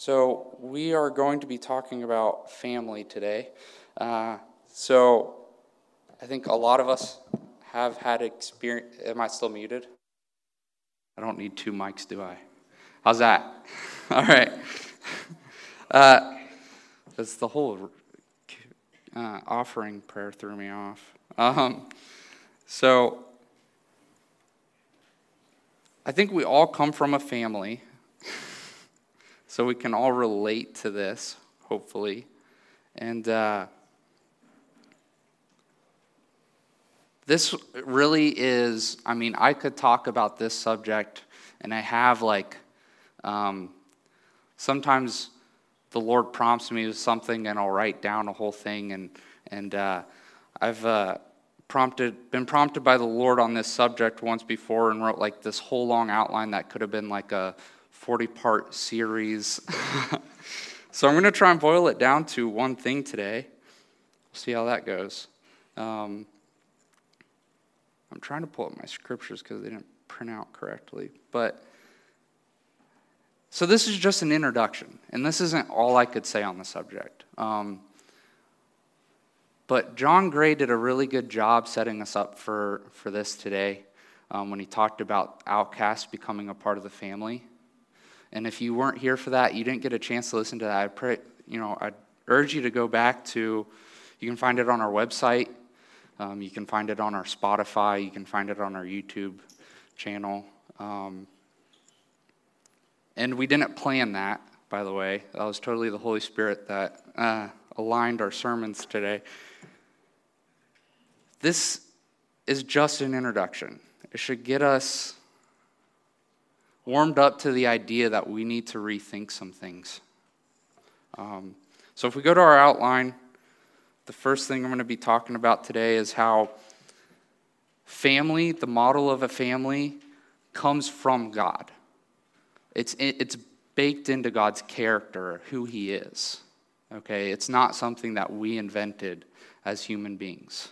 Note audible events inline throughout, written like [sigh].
So, we are going to be talking about family today. Uh, so, I think a lot of us have had experience. Am I still muted? I don't need two mics, do I? How's that? [laughs] All right. [laughs] Uh, that's the whole uh, offering prayer threw me off. Um, so, I think we all come from a family so we can all relate to this, hopefully. And uh, this really is, I mean, I could talk about this subject, and I have like, um, sometimes the Lord prompts me with something, and I'll write down a whole thing, and, and uh, I've. Uh, prompted been prompted by the lord on this subject once before and wrote like this whole long outline that could have been like a 40 part series. [laughs] so I'm going to try and boil it down to one thing today. We'll see how that goes. Um, I'm trying to pull up my scriptures because they didn't print out correctly. But so this is just an introduction, and this isn't all I could say on the subject. Um, but John Gray did a really good job setting us up for, for this today um, when he talked about outcasts becoming a part of the family. And if you weren't here for that, you didn't get a chance to listen to that, I pray, you know, I urge you to go back to, you can find it on our website, um, you can find it on our Spotify, you can find it on our YouTube channel. Um, and we didn't plan that, by the way. That was totally the Holy Spirit that uh, aligned our sermons today. This is just an introduction. It should get us warmed up to the idea that we need to rethink some things. Um, so, if we go to our outline, the first thing I'm going to be talking about today is how family, the model of a family, comes from God. It's, it's baked into God's character, who He is. Okay? It's not something that we invented as human beings.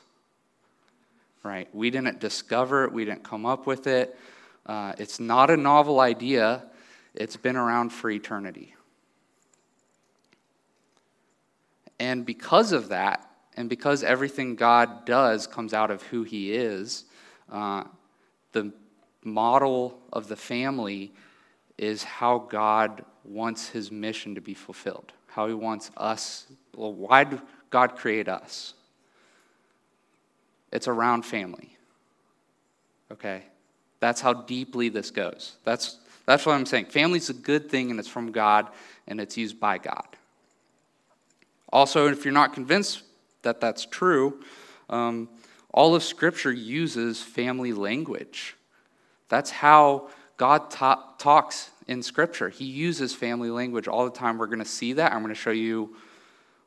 Right? We didn't discover it, we didn't come up with it. Uh, it's not a novel idea, it's been around for eternity. And because of that, and because everything God does comes out of who He is, uh, the model of the family is how God wants His mission to be fulfilled, how He wants us. Well, why did God create us? It's around family. Okay? That's how deeply this goes. That's, that's what I'm saying. Family's a good thing and it's from God and it's used by God. Also, if you're not convinced that that's true, um, all of Scripture uses family language. That's how God ta- talks in Scripture. He uses family language all the time. We're going to see that. I'm going to show you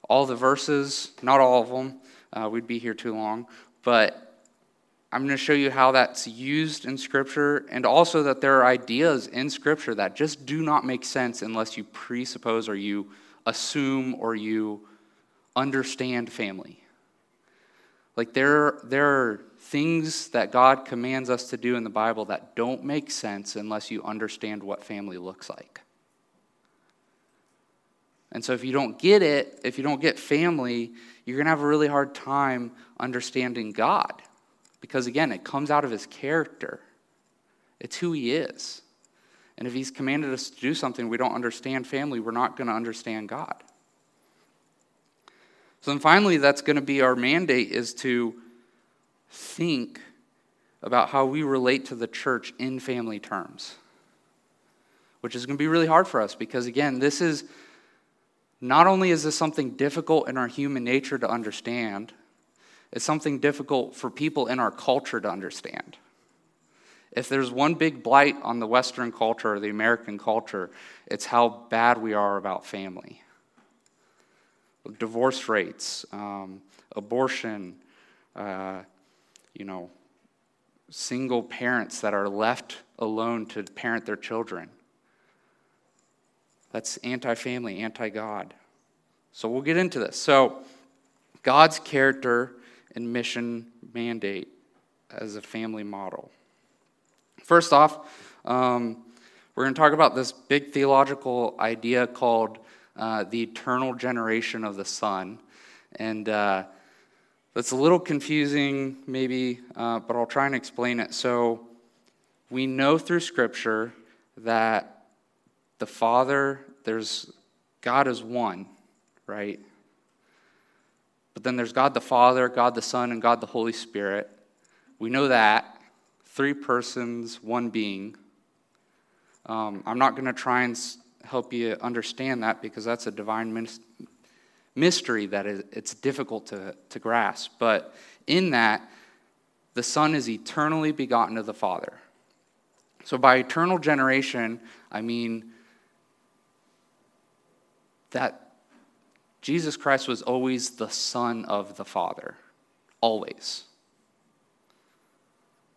all the verses, not all of them. Uh, we'd be here too long. But I'm going to show you how that's used in Scripture, and also that there are ideas in Scripture that just do not make sense unless you presuppose or you assume or you understand family. Like, there, there are things that God commands us to do in the Bible that don't make sense unless you understand what family looks like. And so, if you don't get it, if you don't get family, you're going to have a really hard time understanding God. Because again, it comes out of his character, it's who he is. And if he's commanded us to do something we don't understand family, we're not going to understand God. So then finally, that's going to be our mandate is to think about how we relate to the church in family terms, which is going to be really hard for us because, again, this is not only is this something difficult in our human nature to understand, it's something difficult for people in our culture to understand. If there's one big blight on the Western culture or the American culture, it's how bad we are about family. Divorce rates, um, abortion, uh, you know, single parents that are left alone to parent their children. That's anti family, anti God. So we'll get into this. So, God's character and mission mandate as a family model. First off, um, we're going to talk about this big theological idea called uh, the eternal generation of the Son. And uh, that's a little confusing, maybe, uh, but I'll try and explain it. So, we know through Scripture that the Father, there's God is one, right? But then there's God the Father, God the Son, and God the Holy Spirit. We know that. Three persons, one being. Um, I'm not going to try and help you understand that because that's a divine mystery that it's difficult to, to grasp. But in that, the Son is eternally begotten of the Father. So by eternal generation, I mean that Jesus Christ was always the Son of the Father. Always.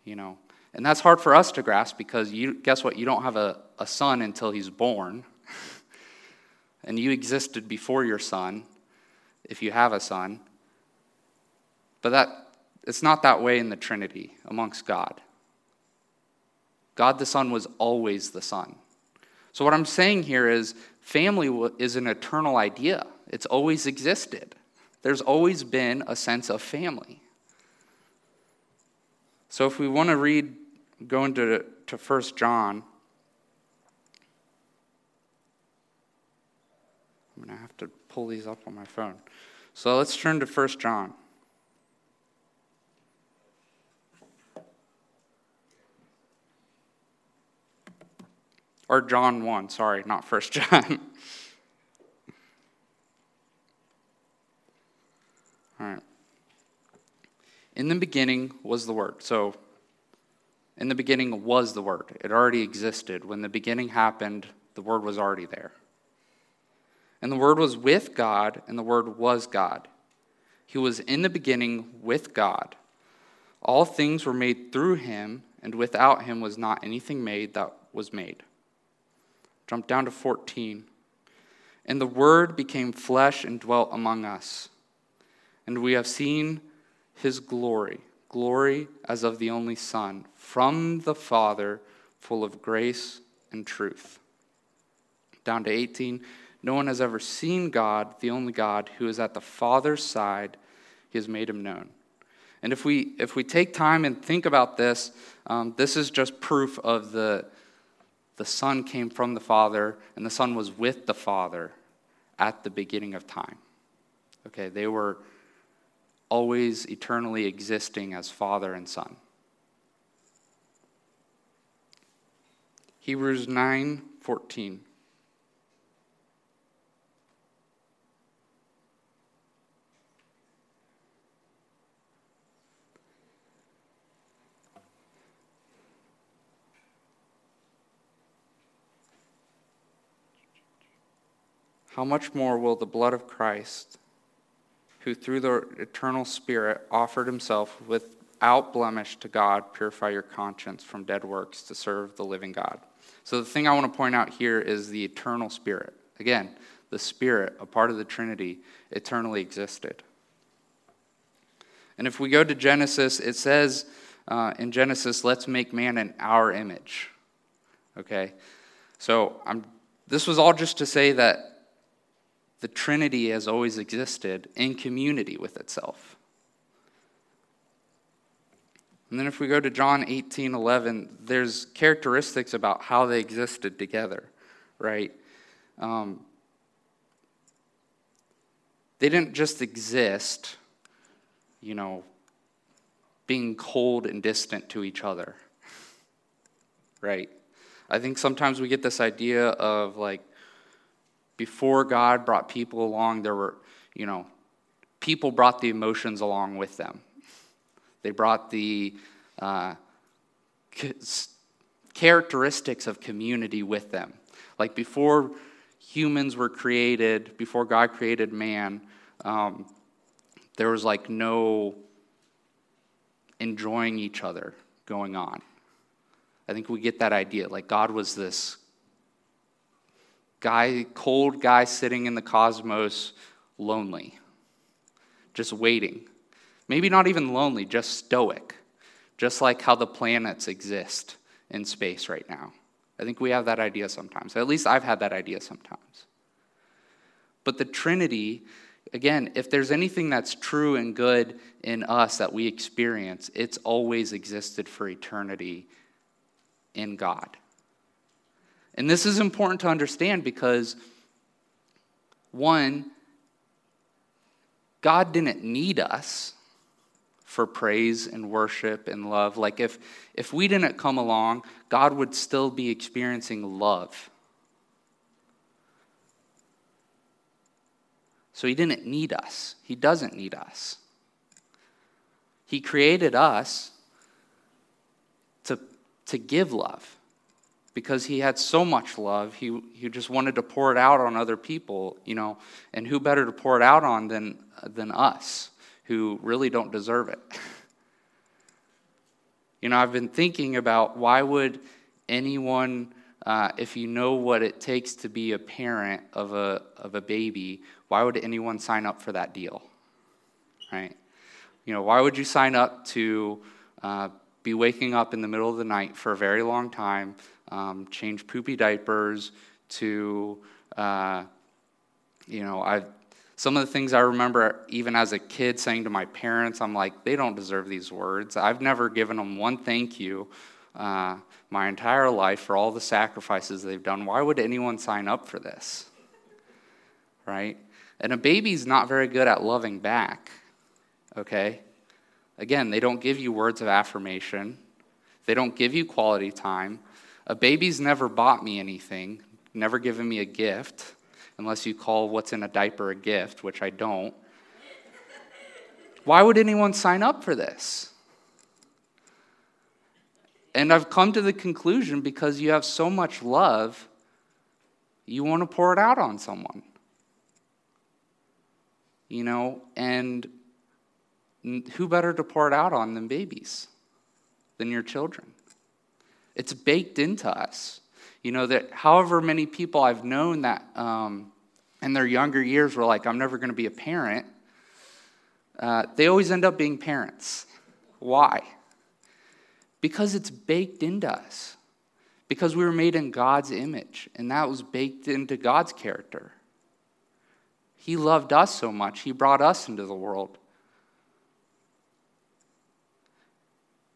You know, and that's hard for us to grasp because you guess what? You don't have a, a son until he's born. [laughs] and you existed before your son, if you have a son. But that it's not that way in the Trinity amongst God. God the Son was always the Son. So, what I'm saying here is family is an eternal idea, it's always existed. There's always been a sense of family. So, if we want to read, go into to 1 John, I'm going to have to pull these up on my phone. So, let's turn to 1 John. Or John 1, sorry, not First John. [laughs] All right. In the beginning was the Word. So, in the beginning was the Word. It already existed. When the beginning happened, the Word was already there. And the Word was with God, and the Word was God. He was in the beginning with God. All things were made through him, and without him was not anything made that was made. Jump down to 14. And the Word became flesh and dwelt among us. And we have seen his glory, glory as of the only Son, from the Father, full of grace and truth. Down to 18. No one has ever seen God, the only God, who is at the Father's side. He has made him known. And if we, if we take time and think about this, um, this is just proof of the, the Son came from the Father, and the Son was with the Father at the beginning of time. Okay, they were always eternally existing as Father and Son. Hebrews 9 14. How much more will the blood of Christ, who through the eternal Spirit offered himself without blemish to God, purify your conscience from dead works to serve the living God? So, the thing I want to point out here is the eternal Spirit. Again, the Spirit, a part of the Trinity, eternally existed. And if we go to Genesis, it says uh, in Genesis, let's make man in our image. Okay? So, I'm, this was all just to say that the Trinity has always existed in community with itself. And then if we go to John 18 11, there's characteristics about how they existed together, right? Um, they didn't just exist, you know, being cold and distant to each other, [laughs] right? I think sometimes we get this idea of like before God brought people along, there were, you know, people brought the emotions along with them. They brought the uh, characteristics of community with them. Like before humans were created, before God created man, um, there was like no enjoying each other going on. I think we get that idea. Like God was this guy, cold guy sitting in the cosmos, lonely, just waiting. Maybe not even lonely, just stoic, just like how the planets exist in space right now. I think we have that idea sometimes. At least I've had that idea sometimes. But the Trinity, again, if there's anything that's true and good in us that we experience, it's always existed for eternity in God. And this is important to understand because, one, God didn't need us for praise and worship and love. Like if, if we didn't come along, God would still be experiencing love. So he didn't need us. He doesn't need us. He created us to, to give love because he had so much love. He, he just wanted to pour it out on other people, you know, and who better to pour it out on than, than us? who really don't deserve it. You know, I've been thinking about why would anyone, uh, if you know what it takes to be a parent of a, of a baby, why would anyone sign up for that deal? Right? You know, why would you sign up to uh, be waking up in the middle of the night for a very long time, um, change poopy diapers, to, uh, you know, I've some of the things I remember, even as a kid, saying to my parents, I'm like, they don't deserve these words. I've never given them one thank you uh, my entire life for all the sacrifices they've done. Why would anyone sign up for this? Right? And a baby's not very good at loving back, okay? Again, they don't give you words of affirmation, they don't give you quality time. A baby's never bought me anything, never given me a gift unless you call what's in a diaper a gift, which I don't. Why would anyone sign up for this? And I've come to the conclusion because you have so much love, you want to pour it out on someone. You know, and who better to pour it out on than babies, than your children? It's baked into us. You know, that however many people I've known that um, in their younger years were like, I'm never going to be a parent, uh, they always end up being parents. Why? Because it's baked into us. Because we were made in God's image, and that was baked into God's character. He loved us so much, He brought us into the world.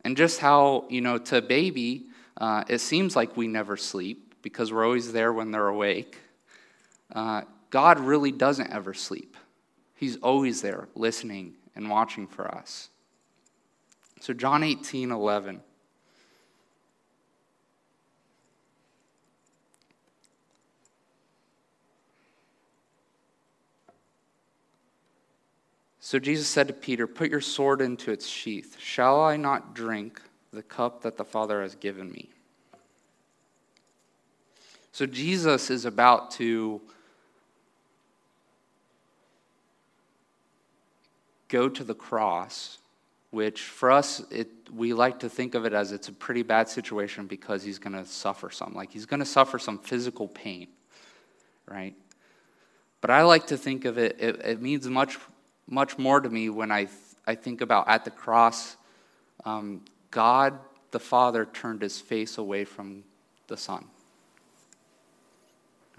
And just how, you know, to a baby, uh, it seems like we never sleep because we're always there when they're awake. Uh, God really doesn't ever sleep, He's always there listening and watching for us. So, John 18 11. So Jesus said to Peter, Put your sword into its sheath. Shall I not drink the cup that the Father has given me? So Jesus is about to go to the cross, which for us, it, we like to think of it as it's a pretty bad situation because he's going to suffer some. Like he's going to suffer some physical pain, right? But I like to think of it, it, it means much, much more to me when I, I think about at the cross, um, God the Father turned his face away from the Son.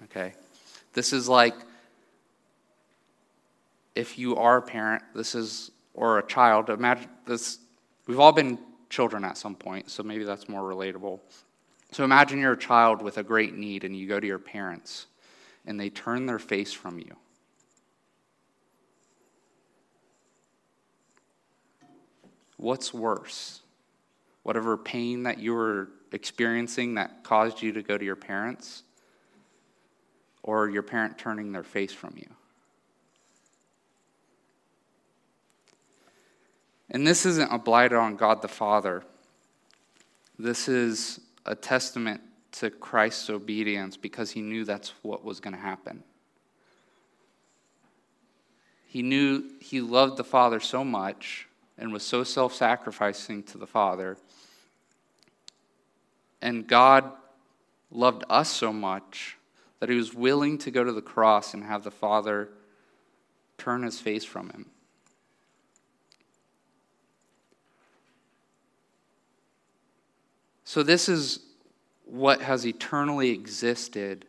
Okay? This is like if you are a parent, this is, or a child, imagine this, we've all been children at some point, so maybe that's more relatable. So imagine you're a child with a great need and you go to your parents and they turn their face from you. What's worse? Whatever pain that you were experiencing that caused you to go to your parents, or your parent turning their face from you? And this isn't a blight on God the Father. This is a testament to Christ's obedience because he knew that's what was going to happen. He knew he loved the Father so much and was so self sacrificing to the Father. And God loved us so much that he was willing to go to the cross and have the Father turn his face from him. So, this is what has eternally existed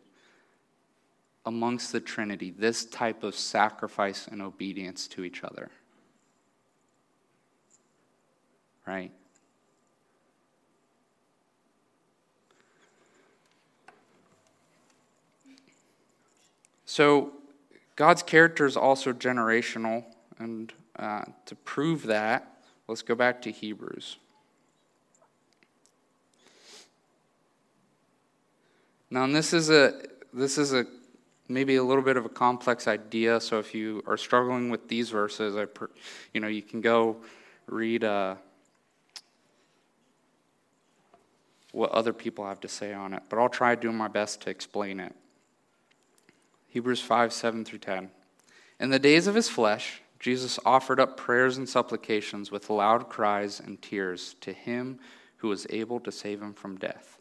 amongst the Trinity, this type of sacrifice and obedience to each other. Right? So, God's character is also generational, and uh, to prove that, let's go back to Hebrews. Now, this is a this is a maybe a little bit of a complex idea. So if you are struggling with these verses, I per, you know you can go read uh, what other people have to say on it. But I'll try doing my best to explain it. Hebrews five seven through ten. In the days of his flesh, Jesus offered up prayers and supplications with loud cries and tears to him who was able to save him from death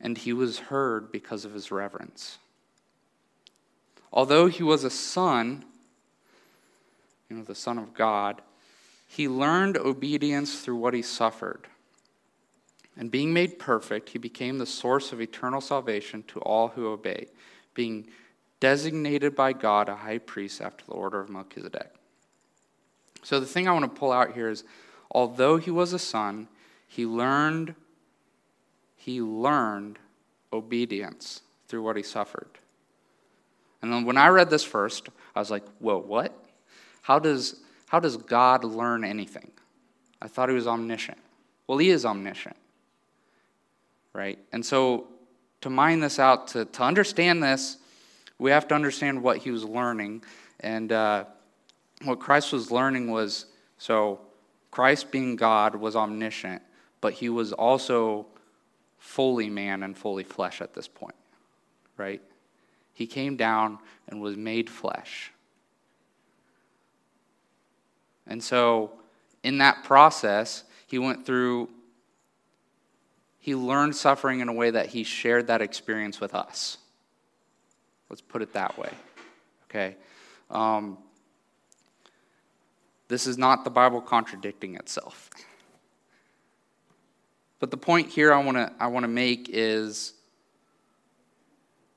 and he was heard because of his reverence. Although he was a son, you know, the Son of God, he learned obedience through what he suffered. And being made perfect, he became the source of eternal salvation to all who obey, being designated by God a high priest after the order of Melchizedek. So the thing I want to pull out here is although he was a son, he learned he learned obedience through what he suffered. And then when I read this first, I was like, whoa, what? How does, how does God learn anything? I thought he was omniscient. Well, he is omniscient, right? And so to mine this out, to, to understand this, we have to understand what he was learning. And uh, what Christ was learning was so Christ being God was omniscient, but he was also fully man and fully flesh at this point, right? He came down and was made flesh. And so, in that process, he went through, he learned suffering in a way that he shared that experience with us. Let's put it that way, okay? Um, this is not the Bible contradicting itself. But the point here I want to I want to make is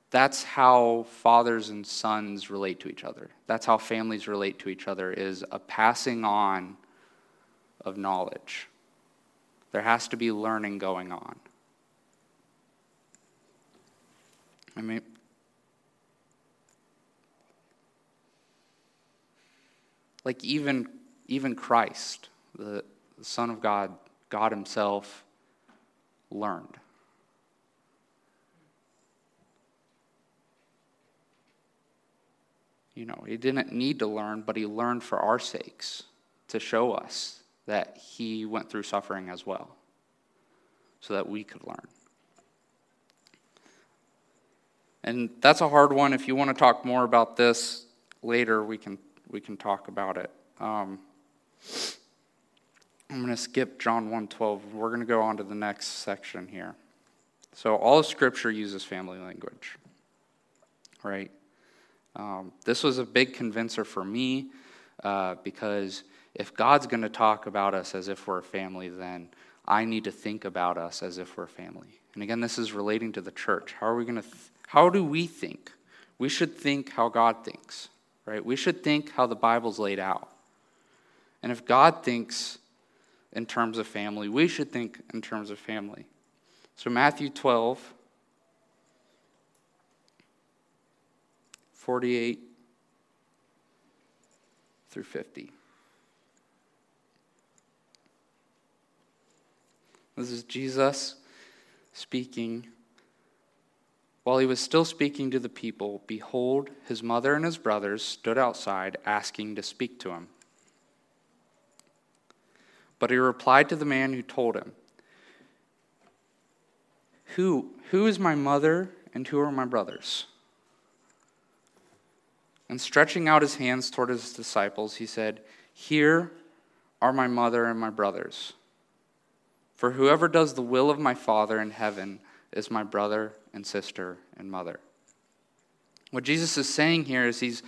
that's how fathers and sons relate to each other. That's how families relate to each other is a passing on of knowledge. There has to be learning going on. I mean like even even Christ, the, the Son of God, God Himself, learned. You know, he didn't need to learn, but he learned for our sakes to show us that he went through suffering as well, so that we could learn. And that's a hard one. If you want to talk more about this later, we can we can talk about it. Um, I'm going to skip John 1:12. We're going to go on to the next section here. So all of Scripture uses family language, right? Um, this was a big convincer for me uh, because if God's going to talk about us as if we're a family, then I need to think about us as if we're a family. And again, this is relating to the church. How are we going to? Th- how do we think? We should think how God thinks, right? We should think how the Bible's laid out. And if God thinks in terms of family. We should think in terms of family. So, Matthew 12, 48 through 50. This is Jesus speaking. While he was still speaking to the people, behold, his mother and his brothers stood outside asking to speak to him. But he replied to the man who told him, Who, who is my mother and who are my brothers? And stretching out his hands toward his disciples, he said, Here are my mother and my brothers. For whoever does the will of my Father in heaven is my brother and sister and mother. What Jesus is saying here is he's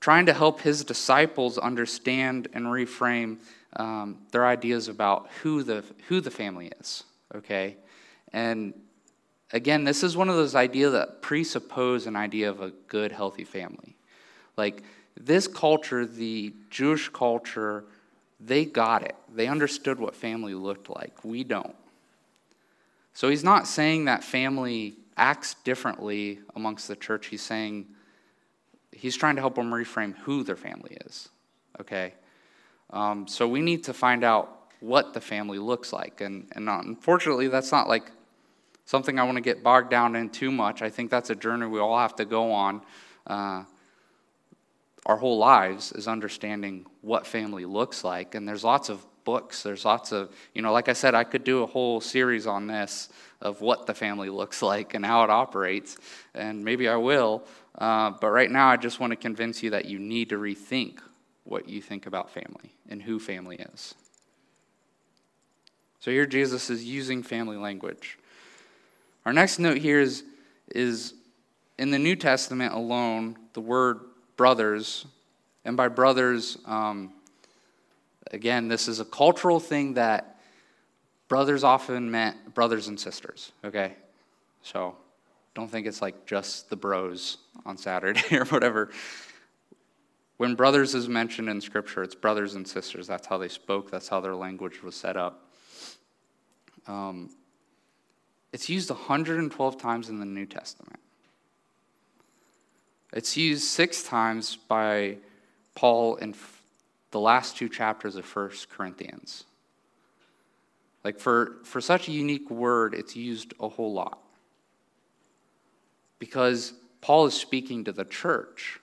trying to help his disciples understand and reframe um, their ideas about who the, who the family is. okay? And again, this is one of those ideas that presuppose an idea of a good, healthy family. Like this culture, the Jewish culture, they got it. They understood what family looked like. We don't. So he's not saying that family acts differently amongst the church. He's saying he's trying to help them reframe who their family is. Okay? Um, so we need to find out what the family looks like. And, and unfortunately, that's not like something I want to get bogged down in too much. I think that's a journey we all have to go on. Uh, our whole lives is understanding what family looks like. And there's lots of books. There's lots of, you know, like I said, I could do a whole series on this of what the family [laughs] looks like and how it operates. And maybe I will. Uh, but right now, I just want to convince you that you need to rethink what you think about family and who family is. So here Jesus is using family language. Our next note here is, is in the New Testament alone, the word brothers, and by brothers, um, again, this is a cultural thing that brothers often meant brothers and sisters, okay? So don't think it's like just the bros on Saturday [laughs] or whatever. When brothers is mentioned in Scripture, it's brothers and sisters. That's how they spoke, that's how their language was set up. Um, it's used 112 times in the New Testament. It's used six times by Paul in the last two chapters of First Corinthians. Like for, for such a unique word, it's used a whole lot. Because Paul is speaking to the church.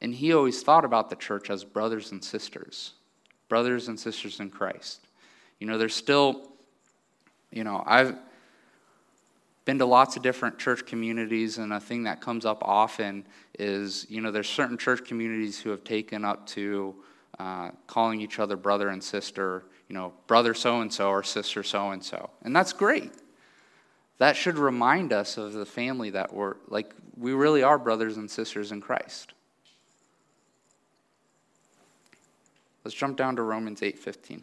And he always thought about the church as brothers and sisters, brothers and sisters in Christ. You know, there's still, you know, I've been to lots of different church communities, and a thing that comes up often is, you know, there's certain church communities who have taken up to uh, calling each other brother and sister, you know, brother so and so or sister so and so. And that's great. That should remind us of the family that we're, like, we really are brothers and sisters in Christ. Let's jump down to Romans 8:15.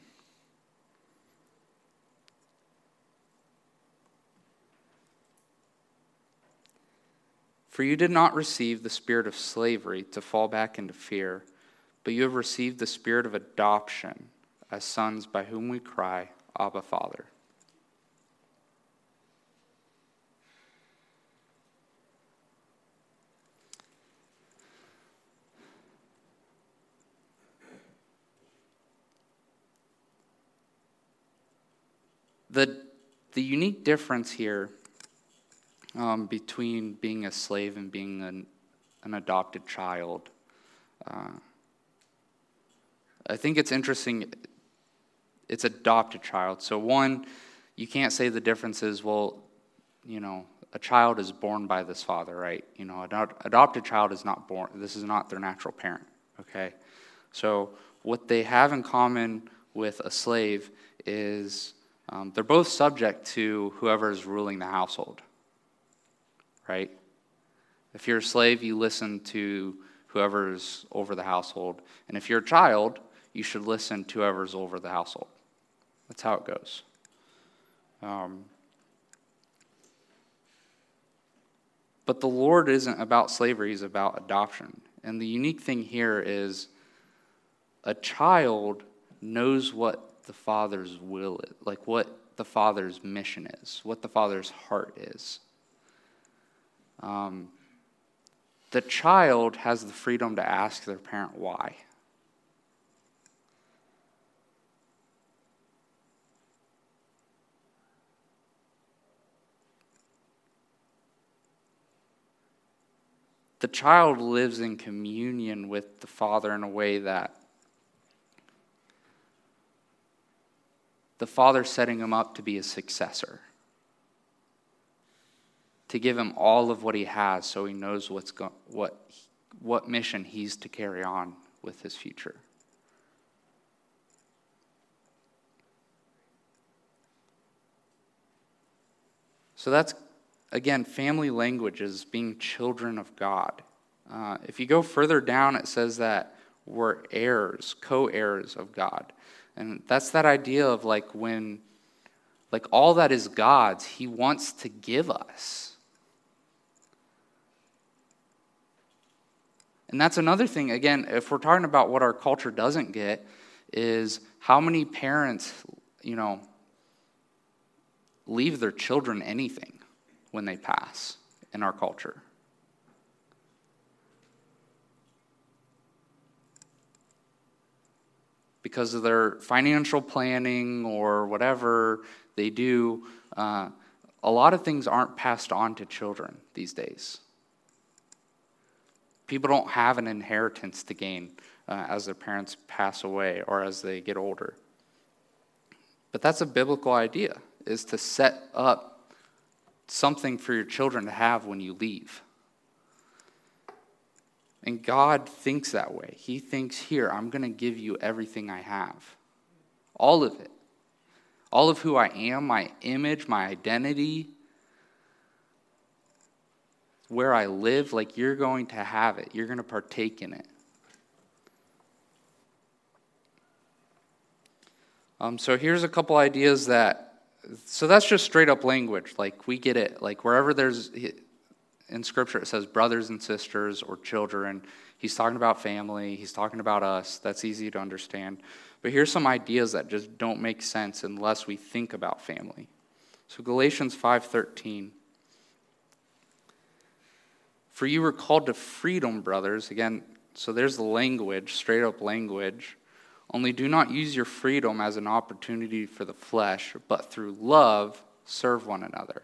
For you did not receive the spirit of slavery to fall back into fear, but you have received the spirit of adoption as sons by whom we cry, Abba, Father. The, the unique difference here um, between being a slave and being an, an adopted child. Uh, I think it's interesting. It's adopted child. So, one, you can't say the difference is, well, you know, a child is born by this father, right? You know, an adopted child is not born, this is not their natural parent, okay? So, what they have in common with a slave is um, they're both subject to whoever is ruling the household right? If you're a slave, you listen to whoever's over the household. And if you're a child, you should listen to whoever's over the household. That's how it goes. Um, but the Lord isn't about slavery, He's about adoption. And the unique thing here is a child knows what the father's will is, like what the father's mission is, what the father's heart is. Um, the child has the freedom to ask their parent why. The child lives in communion with the father in a way that the father setting him up to be a successor to give him all of what he has so he knows what's go- what, what mission he's to carry on with his future. So that's, again, family language is being children of God. Uh, if you go further down, it says that we're heirs, co heirs of God. And that's that idea of like when Like all that is God's, He wants to give us. And that's another thing, again, if we're talking about what our culture doesn't get, is how many parents, you know, leave their children anything when they pass in our culture. Because of their financial planning or whatever they do, uh, a lot of things aren't passed on to children these days. People don't have an inheritance to gain uh, as their parents pass away or as they get older. But that's a biblical idea, is to set up something for your children to have when you leave. And God thinks that way. He thinks, here, I'm going to give you everything I have. All of it. All of who I am, my image, my identity, where I live, like you're going to have it. You're going to partake in it. Um, so here's a couple ideas that, so that's just straight up language. Like we get it. Like wherever there's in Scripture, it says brothers and sisters or children. He's talking about family. He's talking about us. That's easy to understand. But here's some ideas that just don't make sense unless we think about family. So Galatians 5:13 For you were called to freedom, brothers. Again, so there's the language, straight up language. Only do not use your freedom as an opportunity for the flesh, but through love serve one another.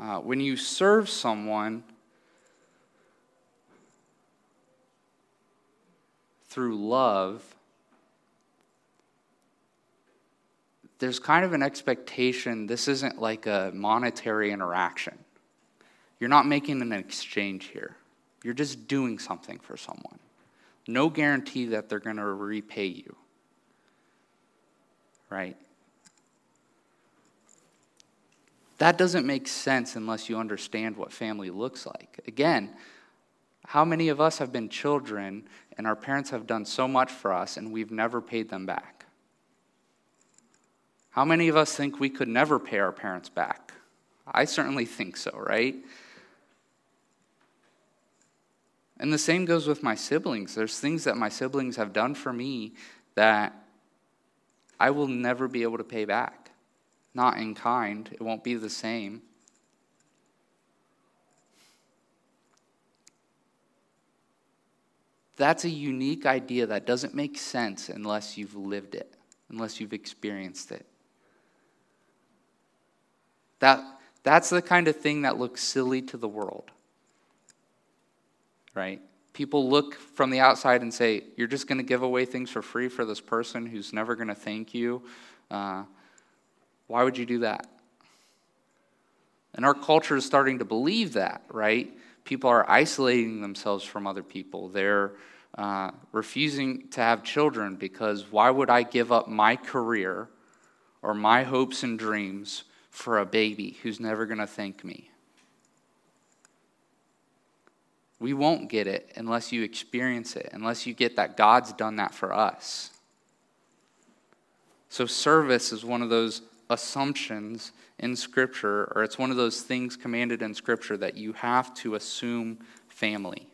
Uh, when you serve someone through love, there's kind of an expectation this isn't like a monetary interaction. You're not making an exchange here. You're just doing something for someone. No guarantee that they're going to repay you. Right? That doesn't make sense unless you understand what family looks like. Again, how many of us have been children and our parents have done so much for us and we've never paid them back? How many of us think we could never pay our parents back? I certainly think so, right? And the same goes with my siblings. There's things that my siblings have done for me that I will never be able to pay back. Not in kind, it won't be the same. That's a unique idea that doesn't make sense unless you've lived it, unless you've experienced it. That, that's the kind of thing that looks silly to the world right? People look from the outside and say, You're just going to give away things for free for this person who's never going to thank you. Uh, why would you do that? And our culture is starting to believe that, right? People are isolating themselves from other people. They're uh, refusing to have children because why would I give up my career or my hopes and dreams for a baby who's never going to thank me? We won't get it unless you experience it, unless you get that God's done that for us. So, service is one of those assumptions in Scripture, or it's one of those things commanded in Scripture that you have to assume family.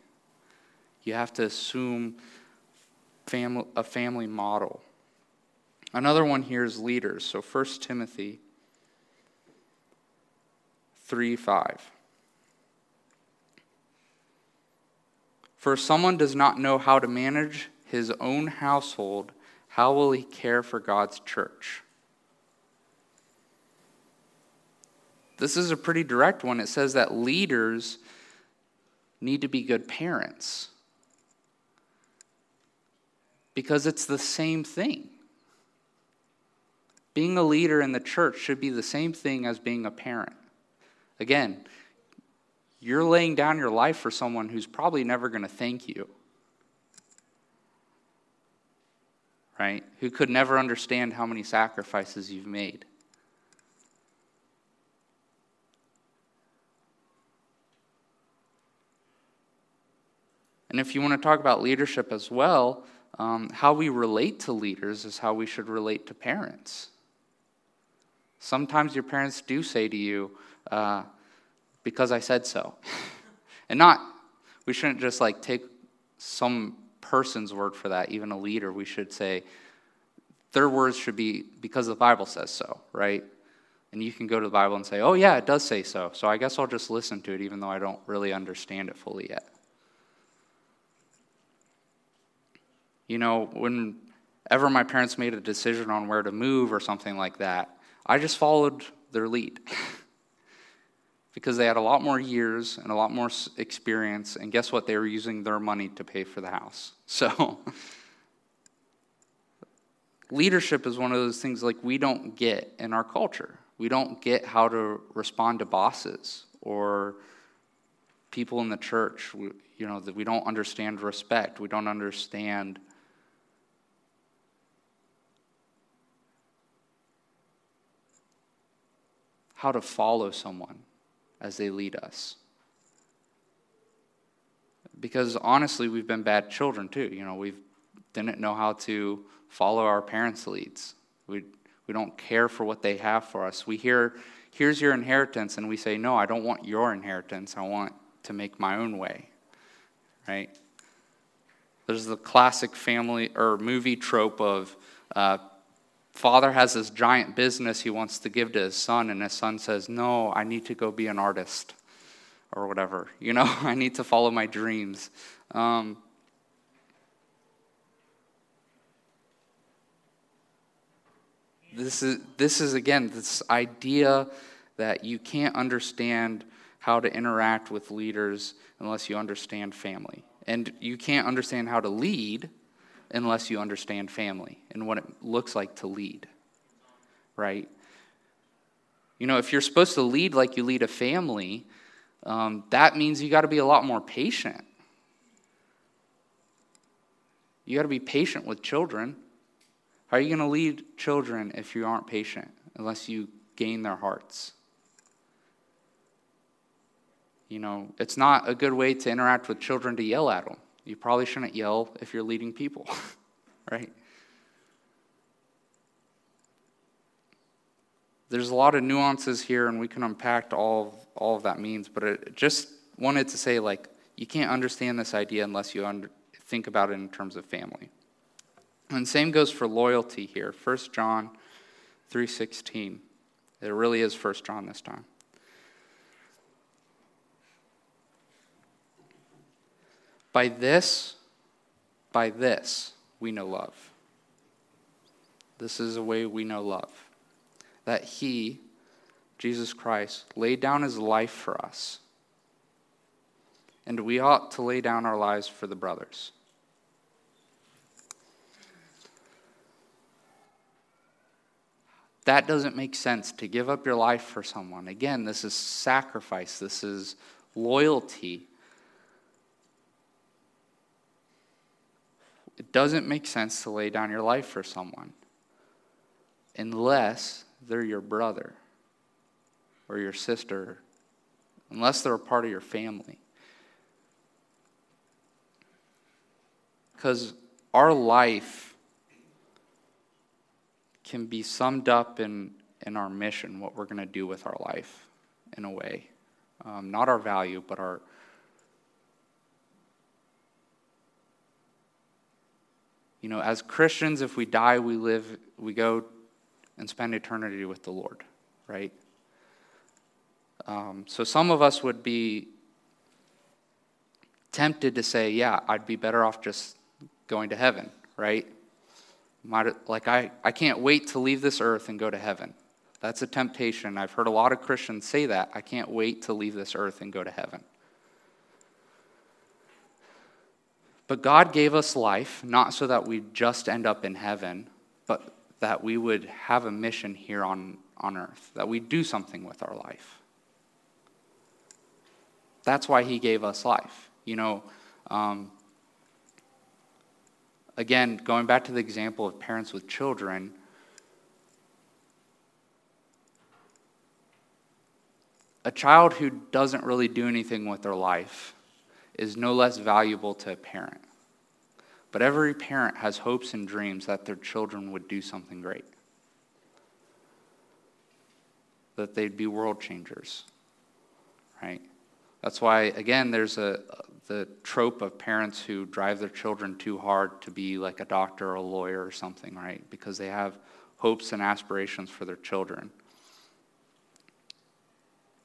You have to assume family, a family model. Another one here is leaders. So 1 Timothy 3 5. For someone does not know how to manage his own household, how will he care for God's church? This is a pretty direct one. It says that leaders need to be good parents because it's the same thing. Being a leader in the church should be the same thing as being a parent. Again, you're laying down your life for someone who's probably never going to thank you. Right? Who could never understand how many sacrifices you've made. And if you want to talk about leadership as well, um, how we relate to leaders is how we should relate to parents. Sometimes your parents do say to you, uh, because I said so. [laughs] and not, we shouldn't just like take some person's word for that, even a leader. We should say, their words should be because the Bible says so, right? And you can go to the Bible and say, oh, yeah, it does say so. So I guess I'll just listen to it, even though I don't really understand it fully yet. You know, whenever my parents made a decision on where to move or something like that, I just followed their lead. [laughs] because they had a lot more years and a lot more experience, and guess what? They were using their money to pay for the house. [laughs] So, leadership is one of those things like we don't get in our culture. We don't get how to respond to bosses or people in the church. We, you know, that we don't understand respect. We don't understand how to follow someone as they lead us. Because honestly, we've been bad children too. You know, we didn't know how to follow our parents' leads. We, we don't care for what they have for us. We hear, here's your inheritance, and we say, no, I don't want your inheritance. I want to make my own way. Right? There's the classic family or movie trope of uh, father has this giant business he wants to give to his son, and his son says, No, I need to go be an artist or whatever. You know, [laughs] I need to follow my dreams. Um, this is this is again this idea that you can't understand how to interact with leaders unless you understand family and you can't understand how to lead unless you understand family and what it looks like to lead, right? You know, if you're supposed to lead like you lead a family, um, that means you got to be a lot more patient. You got to be patient with children. How are you going to lead children if you aren't patient, unless you gain their hearts? You know, it's not a good way to interact with children to yell at them. You probably shouldn't yell if you're leading people, [laughs] right? There's a lot of nuances here, and we can unpack all, all of that means, but I just wanted to say, like, you can't understand this idea unless you under, think about it in terms of family. And same goes for loyalty here. 1 John 3.16. It really is 1 John this time. By this, by this, we know love. This is a way we know love. That He, Jesus Christ, laid down His life for us. And we ought to lay down our lives for the brothers. That doesn't make sense to give up your life for someone. Again, this is sacrifice, this is loyalty. It doesn't make sense to lay down your life for someone unless they're your brother or your sister, unless they're a part of your family. Because our life can be summed up in, in our mission, what we're going to do with our life, in a way. Um, not our value, but our You know, as Christians, if we die, we live, we go and spend eternity with the Lord, right? Um, so some of us would be tempted to say, yeah, I'd be better off just going to heaven, right? Might, like, I, I can't wait to leave this earth and go to heaven. That's a temptation. I've heard a lot of Christians say that. I can't wait to leave this earth and go to heaven. But God gave us life, not so that we'd just end up in heaven, but that we would have a mission here on, on earth, that we do something with our life. That's why He gave us life. You know, um, again, going back to the example of parents with children, a child who doesn't really do anything with their life is no less valuable to a parent But every parent has hopes and dreams that their children would do something great, that they'd be world changers, right? That's why, again, there's a, the trope of parents who drive their children too hard to be like a doctor or a lawyer or something, right? Because they have hopes and aspirations for their children.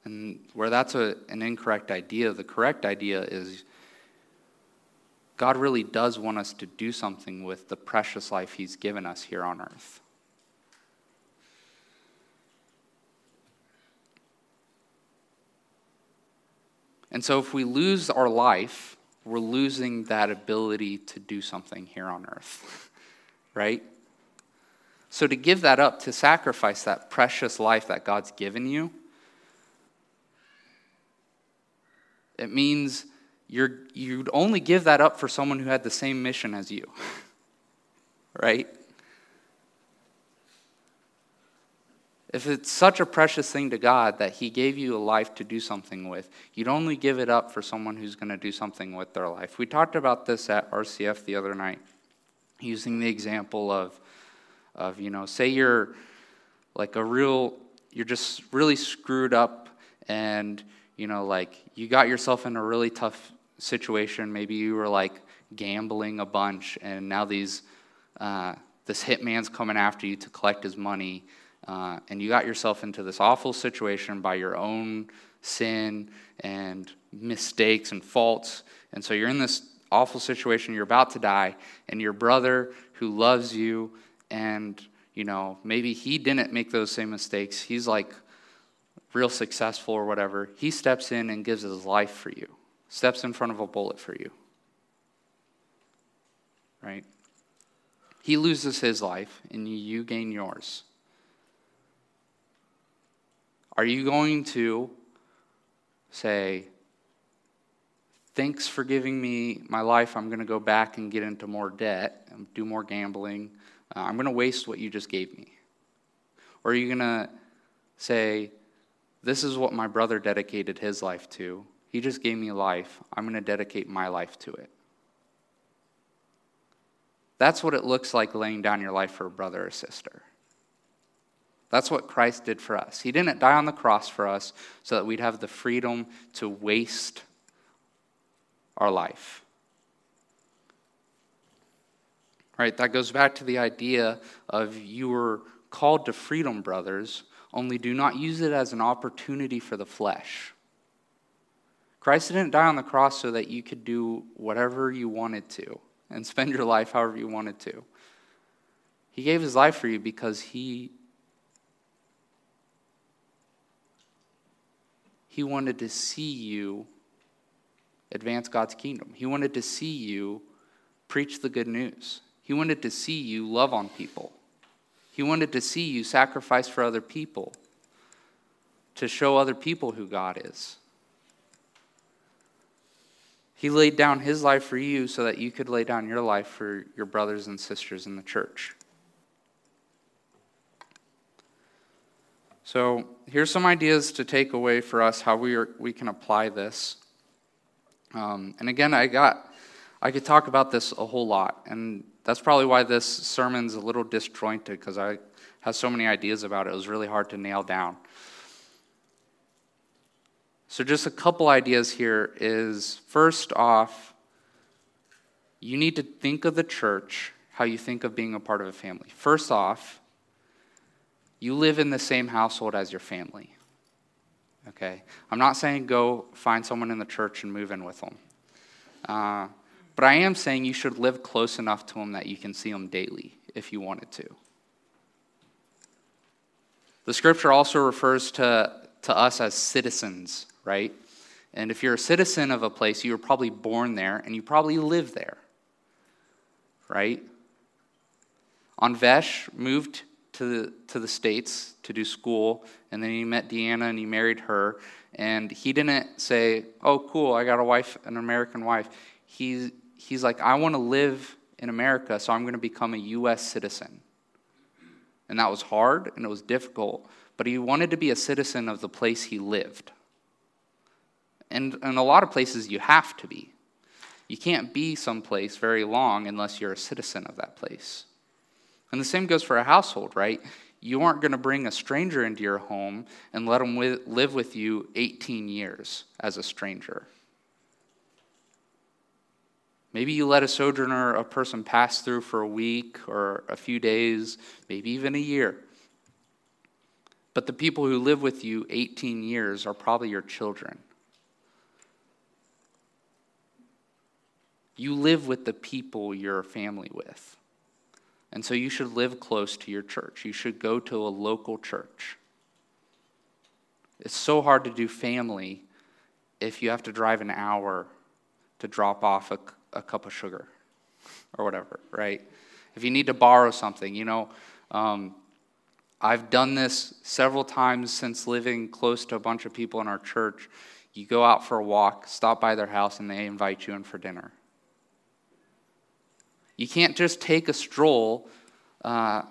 And where that's a, an incorrect idea, the correct idea is God really does want us to do something with the precious life He's given us here on earth. And so, if we lose our life, we're losing that ability to do something here on earth, [laughs] right? So, to give that up, to sacrifice that precious life that God's given you, it means you're, you'd only give that up for someone who had the same mission as you, [laughs] right? If it's such a precious thing to God that He gave you a life to do something with, you'd only give it up for someone who's going to do something with their life. We talked about this at RCF the other night, using the example of, of you know, say you're like a real, you're just really screwed up and, you know, like you got yourself in a really tough situation. Maybe you were like gambling a bunch and now these, uh, this hitman's coming after you to collect his money uh, and you got yourself into this awful situation by your own sin and mistakes and faults. And so you're in this awful situation, you're about to die, and your brother who loves you, and you know, maybe he didn't make those same mistakes. He's like real successful or whatever. He steps in and gives his life for you, steps in front of a bullet for you. Right? He loses his life, and you gain yours. Are you going to say, Thanks for giving me my life. I'm going to go back and get into more debt and do more gambling. Uh, I'm going to waste what you just gave me. Or are you going to say, This is what my brother dedicated his life to. He just gave me life. I'm going to dedicate my life to it. That's what it looks like laying down your life for a brother or sister. That's what Christ did for us. He didn't die on the cross for us so that we'd have the freedom to waste our life. Right? That goes back to the idea of you were called to freedom, brothers, only do not use it as an opportunity for the flesh. Christ didn't die on the cross so that you could do whatever you wanted to and spend your life however you wanted to. He gave his life for you because he He wanted to see you advance God's kingdom. He wanted to see you preach the good news. He wanted to see you love on people. He wanted to see you sacrifice for other people to show other people who God is. He laid down his life for you so that you could lay down your life for your brothers and sisters in the church. So here's some ideas to take away for us how we, are, we can apply this. Um, and again, I got I could talk about this a whole lot, and that's probably why this sermon's a little disjointed because I have so many ideas about it. It was really hard to nail down. So, just a couple ideas here is first off, you need to think of the church how you think of being a part of a family. First off, you live in the same household as your family. Okay? I'm not saying go find someone in the church and move in with them. Uh, but I am saying you should live close enough to them that you can see them daily if you wanted to. The scripture also refers to, to us as citizens, right? And if you're a citizen of a place, you were probably born there and you probably live there, right? Anvesh moved to the, to the States to do school, and then he met Deanna and he married her. And he didn't say, Oh, cool, I got a wife, an American wife. He's, he's like, I want to live in America, so I'm going to become a U.S. citizen. And that was hard and it was difficult, but he wanted to be a citizen of the place he lived. And in a lot of places, you have to be. You can't be someplace very long unless you're a citizen of that place. And the same goes for a household, right? You aren't going to bring a stranger into your home and let them live with you 18 years as a stranger. Maybe you let a sojourner, a person, pass through for a week or a few days, maybe even a year. But the people who live with you 18 years are probably your children. You live with the people you're family with. And so you should live close to your church. You should go to a local church. It's so hard to do family if you have to drive an hour to drop off a, a cup of sugar or whatever, right? If you need to borrow something, you know, um, I've done this several times since living close to a bunch of people in our church. You go out for a walk, stop by their house, and they invite you in for dinner. You can't just take a stroll uh,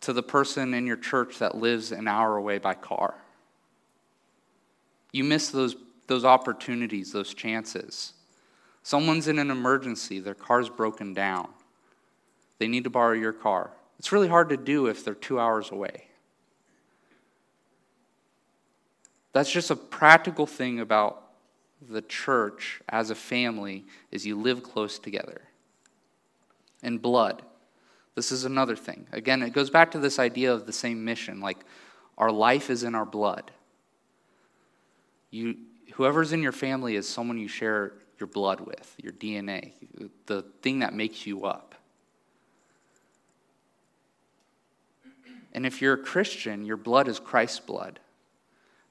to the person in your church that lives an hour away by car. You miss those, those opportunities, those chances. Someone's in an emergency, their car's broken down. They need to borrow your car. It's really hard to do if they're two hours away. That's just a practical thing about the church as a family is you live close together and blood. This is another thing. Again, it goes back to this idea of the same mission. Like, our life is in our blood. You, whoever's in your family is someone you share your blood with, your DNA, the thing that makes you up. And if you're a Christian, your blood is Christ's blood.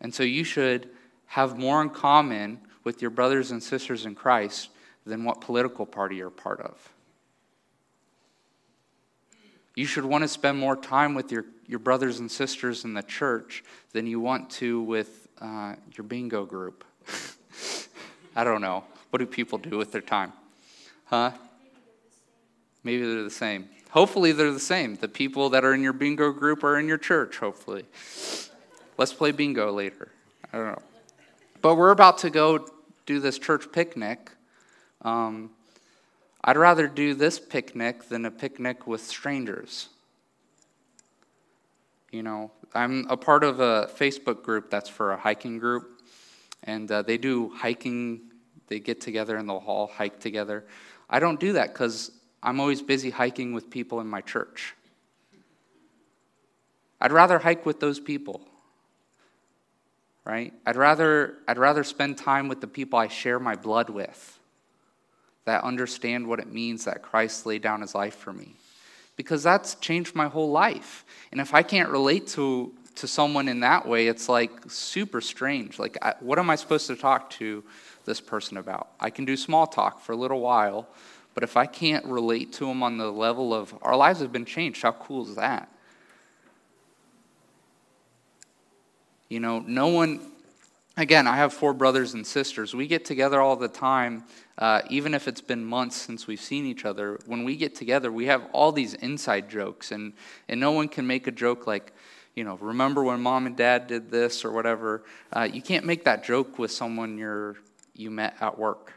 And so you should have more in common with your brothers and sisters in Christ than what political party you're part of. You should want to spend more time with your, your brothers and sisters in the church than you want to with uh, your bingo group. [laughs] I don't know. What do people do with their time? Huh? Maybe they're the same. Hopefully, they're the same. The people that are in your bingo group are in your church, hopefully. Let's play bingo later. I don't know. But we're about to go do this church picnic. Um, I'd rather do this picnic than a picnic with strangers. You know, I'm a part of a Facebook group that's for a hiking group, and uh, they do hiking. They get together and they'll all hike together. I don't do that because I'm always busy hiking with people in my church. I'd rather hike with those people. Right? I'd rather I'd rather spend time with the people I share my blood with that understand what it means that Christ laid down his life for me. Because that's changed my whole life. And if I can't relate to, to someone in that way, it's like super strange. Like, I, what am I supposed to talk to this person about? I can do small talk for a little while, but if I can't relate to them on the level of our lives have been changed, how cool is that? You know, no one, again, I have four brothers and sisters. We get together all the time, uh, even if it's been months since we've seen each other. When we get together, we have all these inside jokes, and, and no one can make a joke like, you know, remember when mom and dad did this or whatever. Uh, you can't make that joke with someone you're, you met at work.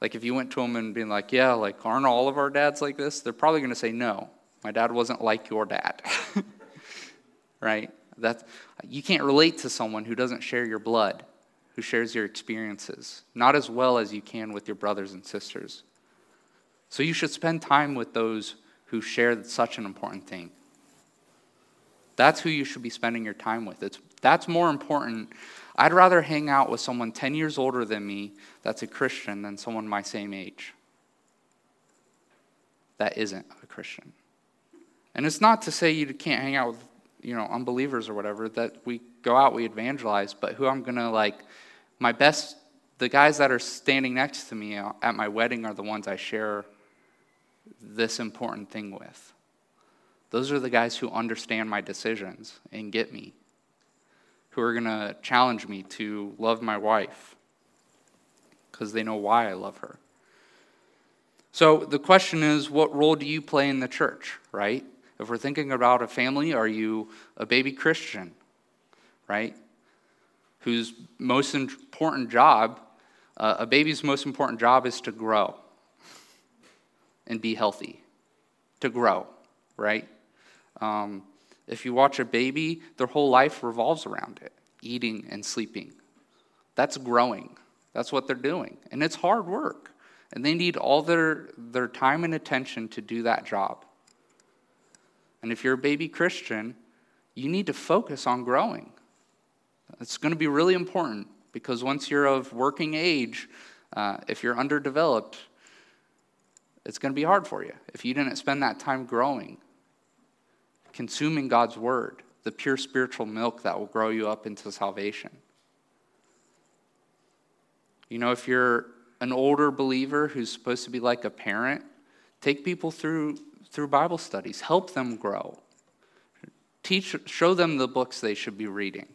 Like if you went to them and being like, yeah, like aren't all of our dads like this? They're probably going to say, no, my dad wasn't like your dad. [laughs] right? That's, you can't relate to someone who doesn't share your blood who shares your experiences, not as well as you can with your brothers and sisters. So you should spend time with those who share such an important thing. That's who you should be spending your time with. It's, that's more important. I'd rather hang out with someone 10 years older than me that's a Christian than someone my same age that isn't a Christian. And it's not to say you can't hang out with, you know, unbelievers or whatever, that we go out, we evangelize, but who I'm going to like my best, the guys that are standing next to me at my wedding are the ones I share this important thing with. Those are the guys who understand my decisions and get me, who are going to challenge me to love my wife because they know why I love her. So the question is what role do you play in the church, right? If we're thinking about a family, are you a baby Christian, right? whose most important job Uh, a baby's most important job is to grow and be healthy, to grow, right? Um, if you watch a baby, their whole life revolves around it eating and sleeping. That's growing. That's what they're doing. And it's hard work. And they need all their, their time and attention to do that job. And if you're a baby Christian, you need to focus on growing. It's going to be really important because once you're of working age, uh, if you're underdeveloped, it's going to be hard for you if you didn't spend that time growing, consuming God's word, the pure spiritual milk that will grow you up into salvation. You know, if you're an older believer who's supposed to be like a parent, take people through, through Bible studies, help them grow. Teach, show them the books they should be reading.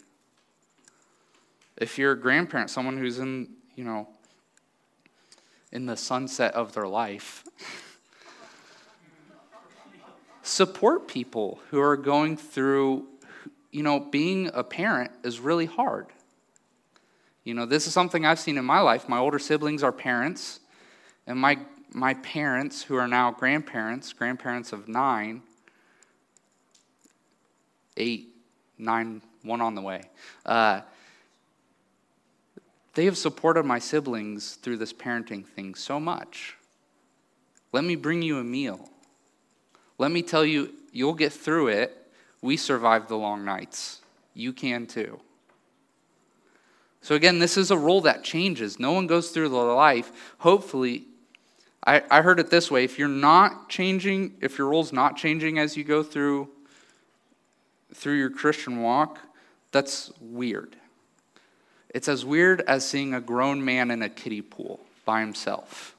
If you're a grandparent, someone who's in, you know, in the sunset of their life, [laughs] support people who are going through, you know, being a parent is really hard. You know, this is something I've seen in my life. My older siblings are parents, and my, my parents, who are now grandparents, grandparents of nine, eight, nine, one on the way, uh, they have supported my siblings through this parenting thing so much. Let me bring you a meal. Let me tell you, you'll get through it. We survived the long nights. You can too. So, again, this is a role that changes. No one goes through the life. Hopefully, I, I heard it this way if you're not changing, if your role's not changing as you go through, through your Christian walk, that's weird. It's as weird as seeing a grown man in a kiddie pool by himself.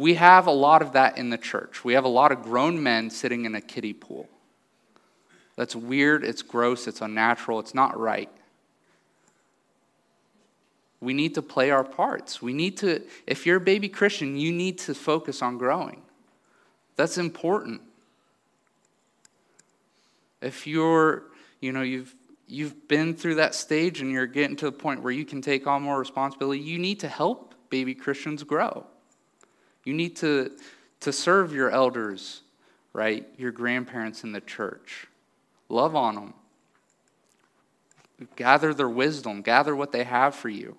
We have a lot of that in the church. We have a lot of grown men sitting in a kiddie pool. That's weird, it's gross, it's unnatural, it's not right. We need to play our parts. We need to, if you're a baby Christian, you need to focus on growing. That's important. If you're, you know, you've you've been through that stage and you're getting to the point where you can take on more responsibility, you need to help baby Christians grow. You need to, to serve your elders, right? Your grandparents in the church. Love on them. Gather their wisdom, gather what they have for you.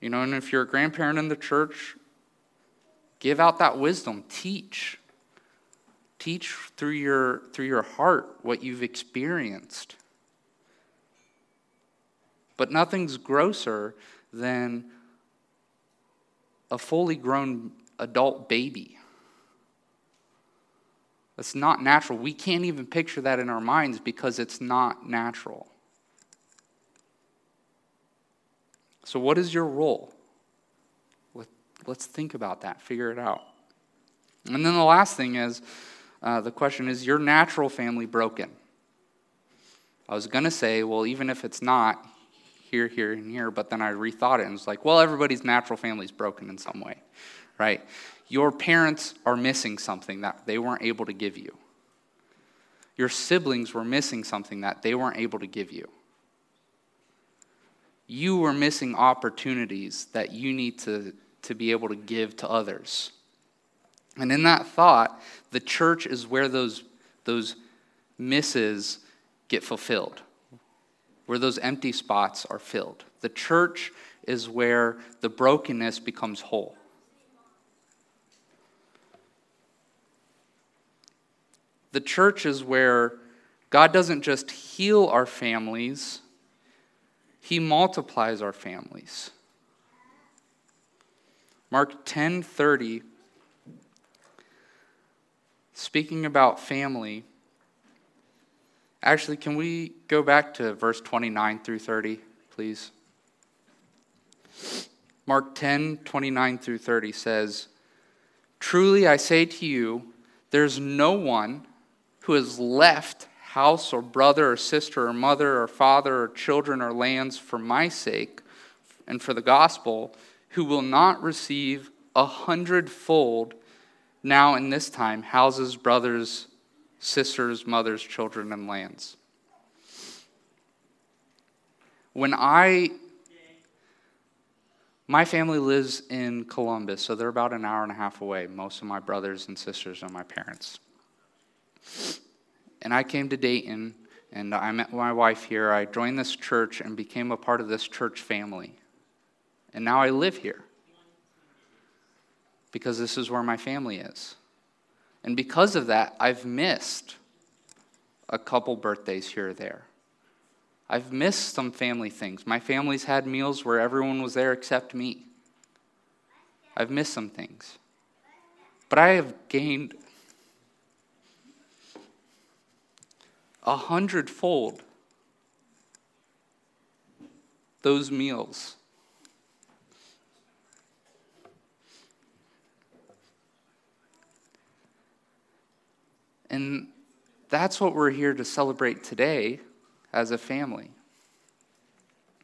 You know, and if you're a grandparent in the church, give out that wisdom, teach. Teach through your, through your heart what you've experienced. But nothing's grosser than a fully grown adult baby. That's not natural. We can't even picture that in our minds because it's not natural. So, what is your role? Let's think about that, figure it out. And then the last thing is uh, the question is your natural family broken? I was going to say, well, even if it's not here, here, and here, but then I rethought it and was like, well, everybody's natural family is broken in some way, right? Your parents are missing something that they weren't able to give you. Your siblings were missing something that they weren't able to give you you were missing opportunities that you need to, to be able to give to others. And in that thought, the church is where those, those misses get fulfilled, where those empty spots are filled. The church is where the brokenness becomes whole. The church is where God doesn't just heal our families he multiplies our families. Mark 10:30 speaking about family. Actually, can we go back to verse 29 through 30, please? Mark 10, 29 through 30 says, Truly I say to you, there's no one who has left house or brother or sister or mother or father or children or lands for my sake and for the gospel, who will not receive a hundredfold now in this time houses, brothers, sisters, mothers, children, and lands. when I, my family lives in Columbus, so they're about an hour and a half away, most of my brothers and sisters and my parents. And I came to Dayton, and I met my wife here. I joined this church and became a part of this church family. And now I live here because this is where my family is. And because of that, I've missed a couple birthdays here or there. I've missed some family things. My family's had meals where everyone was there except me. I've missed some things. But I have gained a hundredfold those meals. And that's what we're here to celebrate today as a family.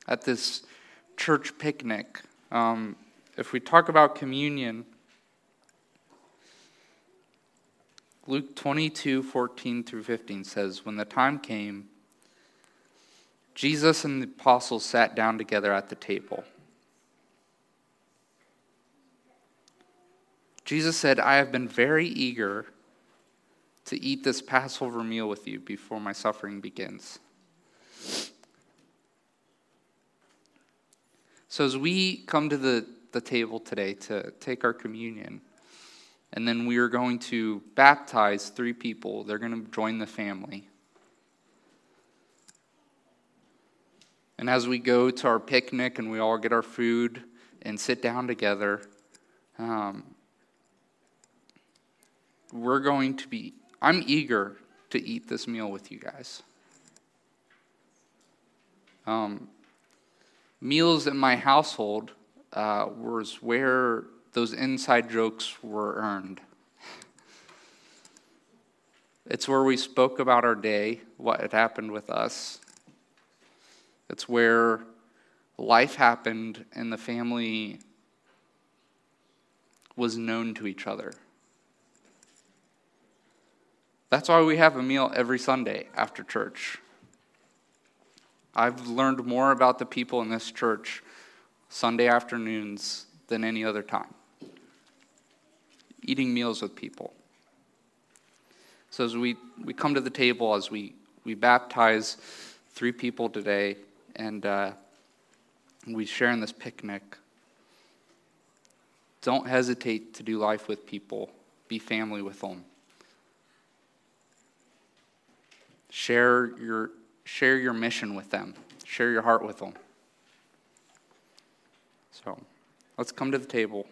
At this church picnic, um, if we talk about communion, Luke 22, 14 through 15 says, When the time came, Jesus and the apostles sat down together at the table. Jesus said, I have been very eager to eat this Passover meal with you before my suffering begins. So, as we come to the, the table today to take our communion, and then we are going to baptize three people, they're going to join the family. And as we go to our picnic and we all get our food and sit down together, um, we're going to be I'm eager to eat this meal with you guys. Um, meals in my household uh, was where those inside jokes were earned. [laughs] It's where we spoke about our day, what had happened with us. It's where life happened and the family was known to each other. That's why we have a meal every Sunday after church. I've learned more about the people in this church Sunday afternoons than any other time. Eating meals with people. So as we, we come to the table, as we, we baptize three people today, and uh, we share in this picnic, don't hesitate to do life with people, be family with them. Share your, share your mission with them, share your heart with them. So let's come to the table.